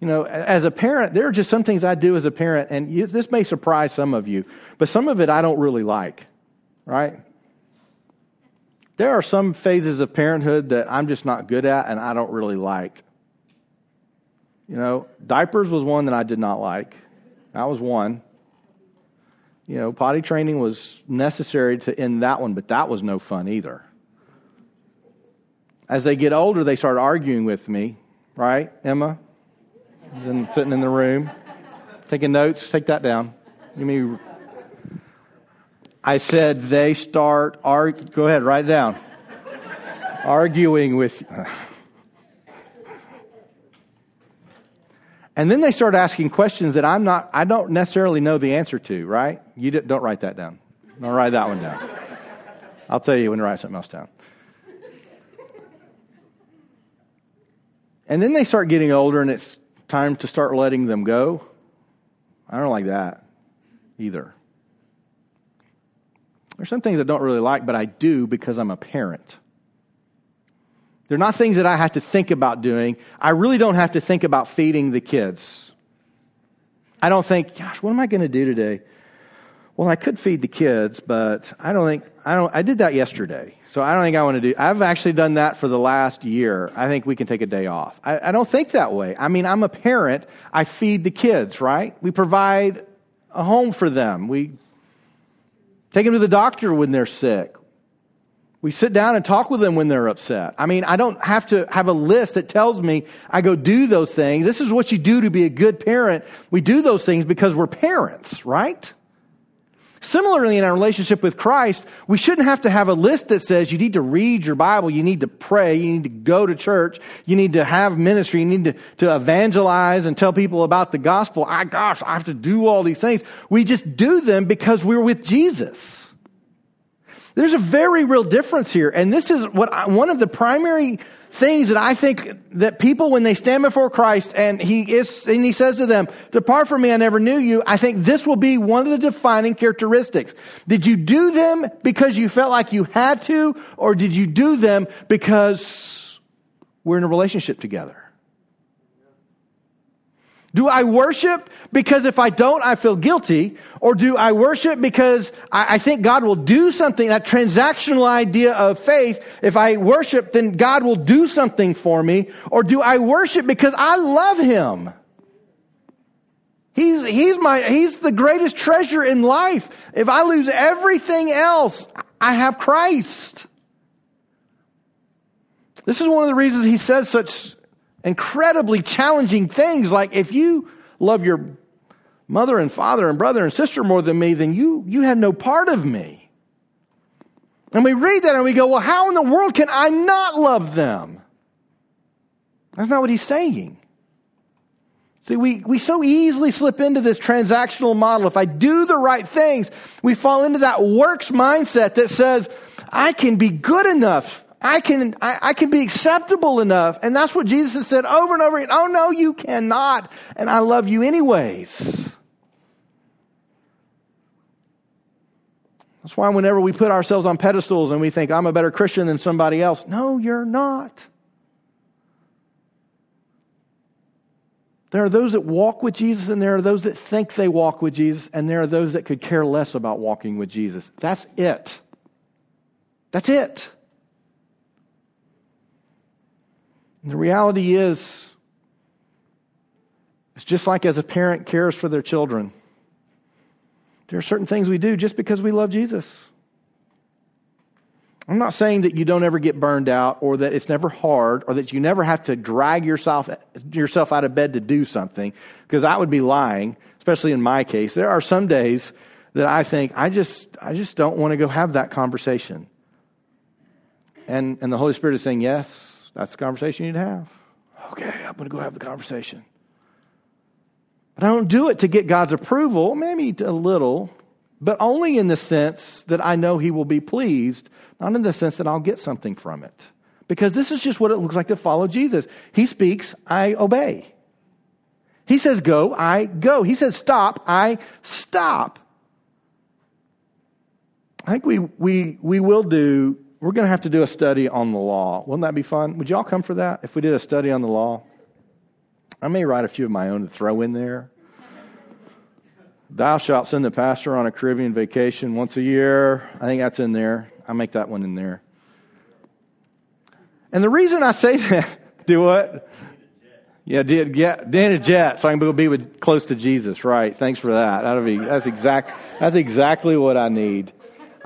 You know, as a parent, there are just some things I do as a parent, and this may surprise some of you, but some of it I don't really like, right? There are some phases of parenthood that I'm just not good at and I don't really like. You know, diapers was one that I did not like. That was one. You know, potty training was necessary to end that one, but that was no fun either. As they get older, they start arguing with me, right, Emma? Then sitting in the room, taking notes. Take that down. Give me I said they start, arg- go ahead, write it down. Arguing with. And then they start asking questions that I'm not, I don't necessarily know the answer to, right? You don't write that down. Don't write that one down. I'll tell you when to write something else down. And then they start getting older and it's time to start letting them go. I don't like that either. There's some things I don't really like, but I do because I'm a parent. They're not things that I have to think about doing. I really don't have to think about feeding the kids. I don't think, gosh, what am I going to do today? Well, I could feed the kids, but I don't think, I don't, I did that yesterday. So I don't think I want to do, I've actually done that for the last year. I think we can take a day off. I, I don't think that way. I mean, I'm a parent. I feed the kids, right? We provide a home for them. We Take them to the doctor when they're sick. We sit down and talk with them when they're upset. I mean, I don't have to have a list that tells me I go do those things. This is what you do to be a good parent. We do those things because we're parents, right? Similarly, in our relationship with Christ, we shouldn't have to have a list that says you need to read your Bible, you need to pray, you need to go to church, you need to have ministry, you need to, to evangelize and tell people about the gospel. I, gosh, I have to do all these things. We just do them because we're with Jesus. There's a very real difference here. And this is what I, one of the primary things that I think that people, when they stand before Christ and he is, and he says to them, depart from me, I never knew you. I think this will be one of the defining characteristics. Did you do them because you felt like you had to, or did you do them because we're in a relationship together? Do I worship because if I don't, I feel guilty? Or do I worship because I, I, think God will do something, that transactional idea of faith, if I worship, then God will do something for me? Or do I worship because I love Him? He's, he's my, he's the greatest treasure in life. If I lose everything else, I have Christ. This is one of the reasons he says such incredibly challenging things like if you love your mother and father and brother and sister more than me, then you, you have no part of me. And we read that and we go, well, how in the world can I not love them? That's not what he's saying. See, we, we so easily slip into this transactional model. If I do the right things, we fall into that works mindset that says, I can be good enough I can, I, I, can be acceptable enough. And that's what Jesus has said over and over again. Oh no, you cannot. And I love you anyways. That's why whenever we put ourselves on pedestals and we think, I'm a better Christian than somebody else, no, you're not. There are those that walk with Jesus, and there are those that think they walk with Jesus, and there are those that could care less about walking with Jesus. That's it. That's it. And the reality is, it's just like as a parent cares for their children. There are certain things we do just because we love Jesus. I'm not saying that you don't ever get burned out or that it's never hard or that you never have to drag yourself, yourself out of bed to do something, because that would be lying, especially in my case. There are some days that I think, I just, I just don't want to go have that conversation. And, and the Holy Spirit is saying, yes, that's the conversation you need to have. Okay, I'm going to go have the conversation. But I don't do it to get God's approval, maybe a little, but only in the sense that I know He will be pleased, not in the sense that I'll get something from it. Because this is just what it looks like to follow Jesus. He speaks, I obey. He says go, I go. He says stop, I stop. I think we, we, we will do, we're going to have to do a study on the law. Wouldn't that be fun? Would y'all come for that if we did a study on the law? I may write a few of my own to throw in there. Thou shalt send the pastor on a Caribbean vacation once a year. I think that's in there. I make that one in there. And the reason I say that, do what? Yeah, did yeah, Dan a jet, so I can be with close to Jesus. Right. Thanks for that. That'll be that's exact that's exactly what I need.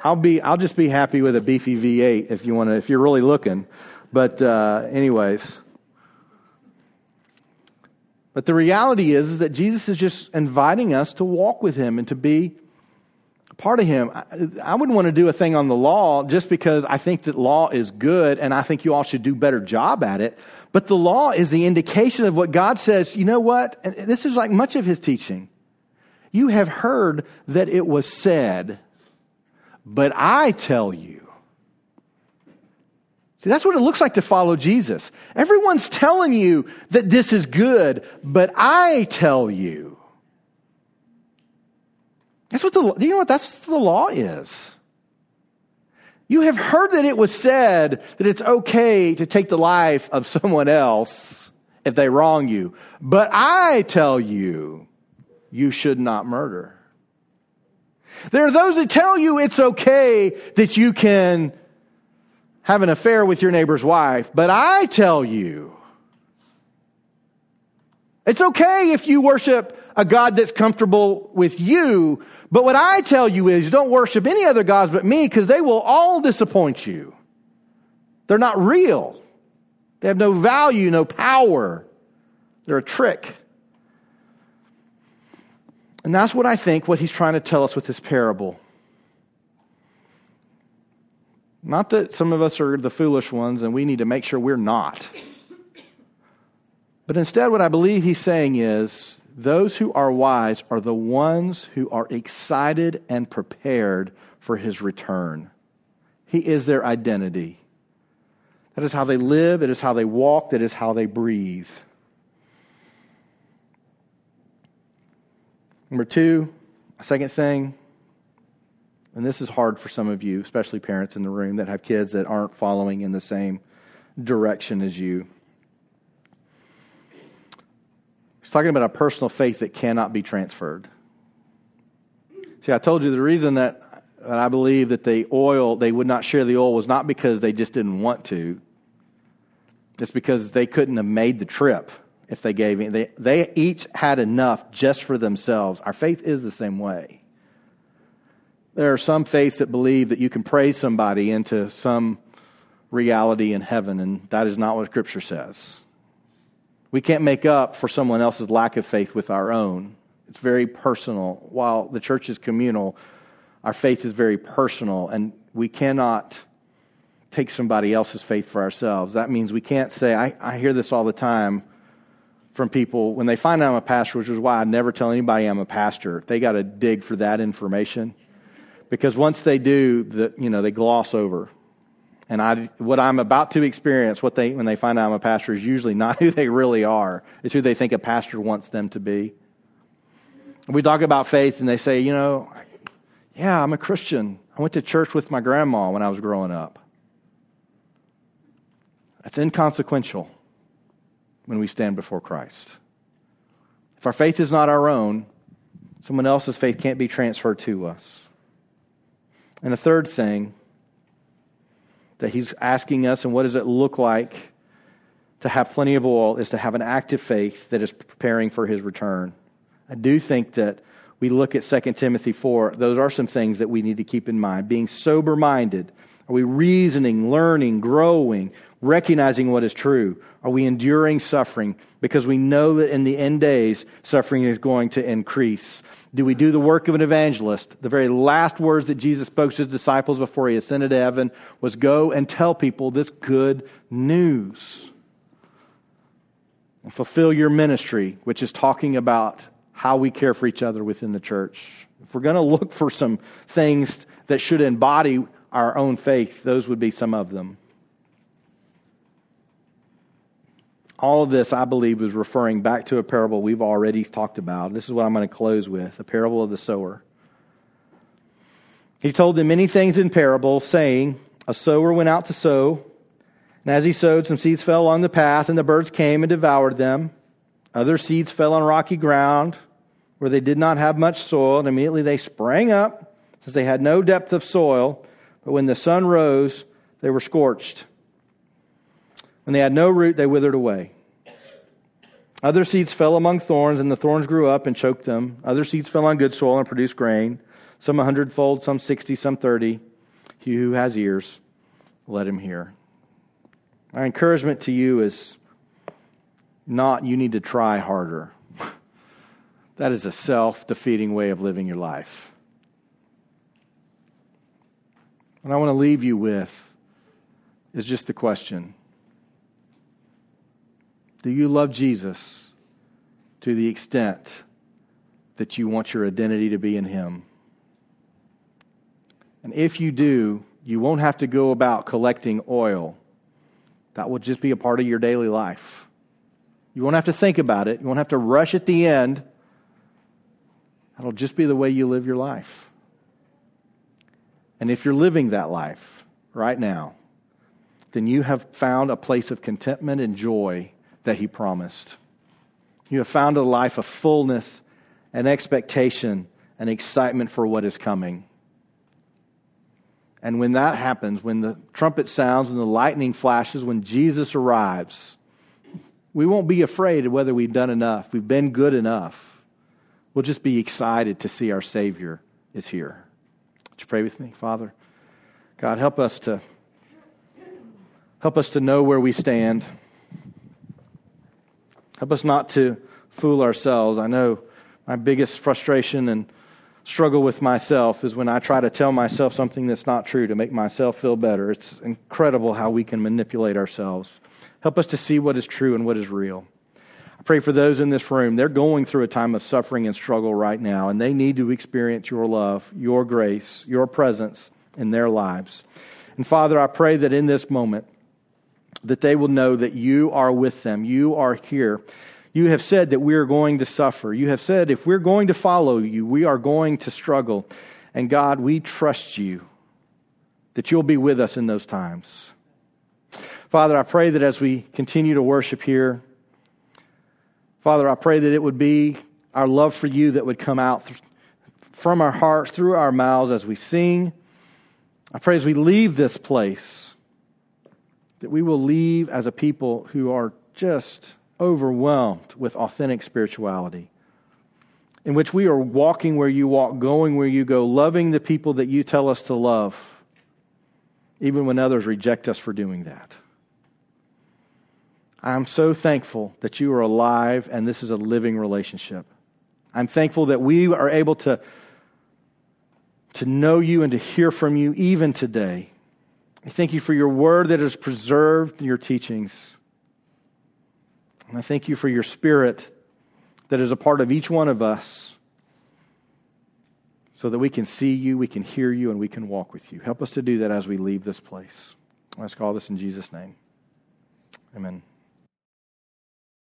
I'll be I'll just be happy with a beefy V8 if you want to if you're really looking. But uh, anyways, but the reality is, is that Jesus is just inviting us to walk with him and to be part of him. I, I wouldn't want to do a thing on the law just because I think that law is good and I think you all should do better job at it. But the law is the indication of what God says. You know what? And this is like much of his teaching. You have heard that it was said, but I tell you. See, that's what it looks like to follow Jesus. Everyone's telling you that this is good, but I tell you. That's what the, you know what? That's what the law is. You have heard that it was said that it's okay to take the life of someone else if they wrong you. But I tell you, you should not murder. There are those that tell you it's okay that you can have an affair with your neighbor's wife, but I tell you, it's okay if you worship a God that's comfortable with you, but what I tell you is don't worship any other gods but me because they will all disappoint you. They're not real. They have no value, no power. They're a trick. And that's what I think what he's trying to tell us with this parable. Not that some of us are the foolish ones and we need to make sure we're not. But instead, what I believe he's saying is those who are wise are the ones who are excited and prepared for his return. He is their identity. That is how they live, it is how they walk, that is how they breathe. Number two, second thing, and this is hard for some of you, especially parents in the room that have kids that aren't following in the same direction as you. He's talking about a personal faith that cannot be transferred. See, I told you the reason that, that I believe that the oil, they would not share the oil, was not because they just didn't want to. It's because they couldn't have made the trip if they gave it. They, they each had enough just for themselves. Our faith is the same way. There are some faiths that believe that you can pray somebody into some reality in heaven, and that is not what Scripture says. We can't make up for someone else's lack of faith with our own. It's very personal. While the church is communal, our faith is very personal, and we cannot take somebody else's faith for ourselves. That means we can't say, I, I hear this all the time from people when they find out I'm a pastor, which is why I never tell anybody I'm a pastor. They got to dig for that information because once they do, the, you know, they gloss over. And I, what I'm about to experience, what they, when they find out I'm a pastor, is usually not who they really are. It's who they think a pastor wants them to be. We talk about faith, and they say, you know, Yeah, I'm a Christian. I went to church with my grandma when I was growing up. That's inconsequential when we stand before Christ. If our faith is not our own, someone else's faith can't be transferred to us. And the third thing that he's asking us, and what does it look like to have plenty of oil, is to have an active faith that is preparing for his return. I do think that we look at 2 Timothy 4, those are some things that we need to keep in mind. Being sober minded. Are we reasoning, learning, growing, recognizing what is true? Are we enduring suffering? Because we know that in the end days, suffering is going to increase. Do we do the work of an evangelist? The very last words that Jesus spoke to his disciples before he ascended to heaven was go and tell people this good news. And fulfill your ministry, which is talking about how we care for each other within the church. If we're going to look for some things that should embody our own faith, those would be some of them. All of this, I believe, is referring back to a parable we've already talked about. This is what I'm going to close with the parable of the sower. He told them many things in parables, saying, A sower went out to sow, and as he sowed, some seeds fell on the path, and the birds came and devoured them. Other seeds fell on rocky ground, where they did not have much soil, and immediately they sprang up, since they had no depth of soil. But when the sun rose, they were scorched. When they had no root, they withered away. Other seeds fell among thorns, and the thorns grew up and choked them. Other seeds fell on good soil and produced grain, some a hundredfold, some sixty, some thirty. He who has ears, let him hear. My encouragement to you is not you need to try harder. that is a self defeating way of living your life. What I want to leave you with is just the question do you love Jesus to the extent that you want your identity to be in Him? And if you do, you won't have to go about collecting oil. That will just be a part of your daily life. You won't have to think about it. You won't have to rush at the end. That'll just be the way you live your life. And if you're living that life right now, then you have found a place of contentment and joy that He promised. You have found a life of fullness and expectation and excitement for what is coming. And when that happens, when the trumpet sounds and the lightning flashes, when Jesus arrives, we won't be afraid of whether we've done enough, we've been good enough. We'll just be excited to see our Savior is here. Would you pray with me, Father? God, help us to help us to know where we stand. Help us not to fool ourselves. I know my biggest frustration and struggle with myself is when I try to tell myself something that's not true to make myself feel better. It's incredible how we can manipulate ourselves. Help us to see what is true and what is real. I pray for those in this room. They're going through a time of suffering and struggle right now, and they need to experience your love, your grace, your presence in their lives. And Father, I pray that in this moment, that they will know that you are with them. You are here. You have said that we are going to suffer. You have said if we're going to follow you, we are going to struggle. And God, we trust you that you'll be with us in those times. Father, I pray that as we continue to worship here, Father, I pray that it would be our love for you that would come out from our hearts, through our mouths as we sing. I pray as we leave this place that we will leave as a people who are just overwhelmed with authentic spirituality, in which we are walking where you walk, going where you go, loving the people that you tell us to love, even when others reject us for doing that. I'm so thankful that you are alive and this is a living relationship. I'm thankful that we are able to, to know you and to hear from you even today. I thank you for your word that has preserved your teachings. And I thank you for your spirit that is a part of each one of us so that we can see you, we can hear you, and we can walk with you. Help us to do that as we leave this place. I ask all this in Jesus' name. Amen.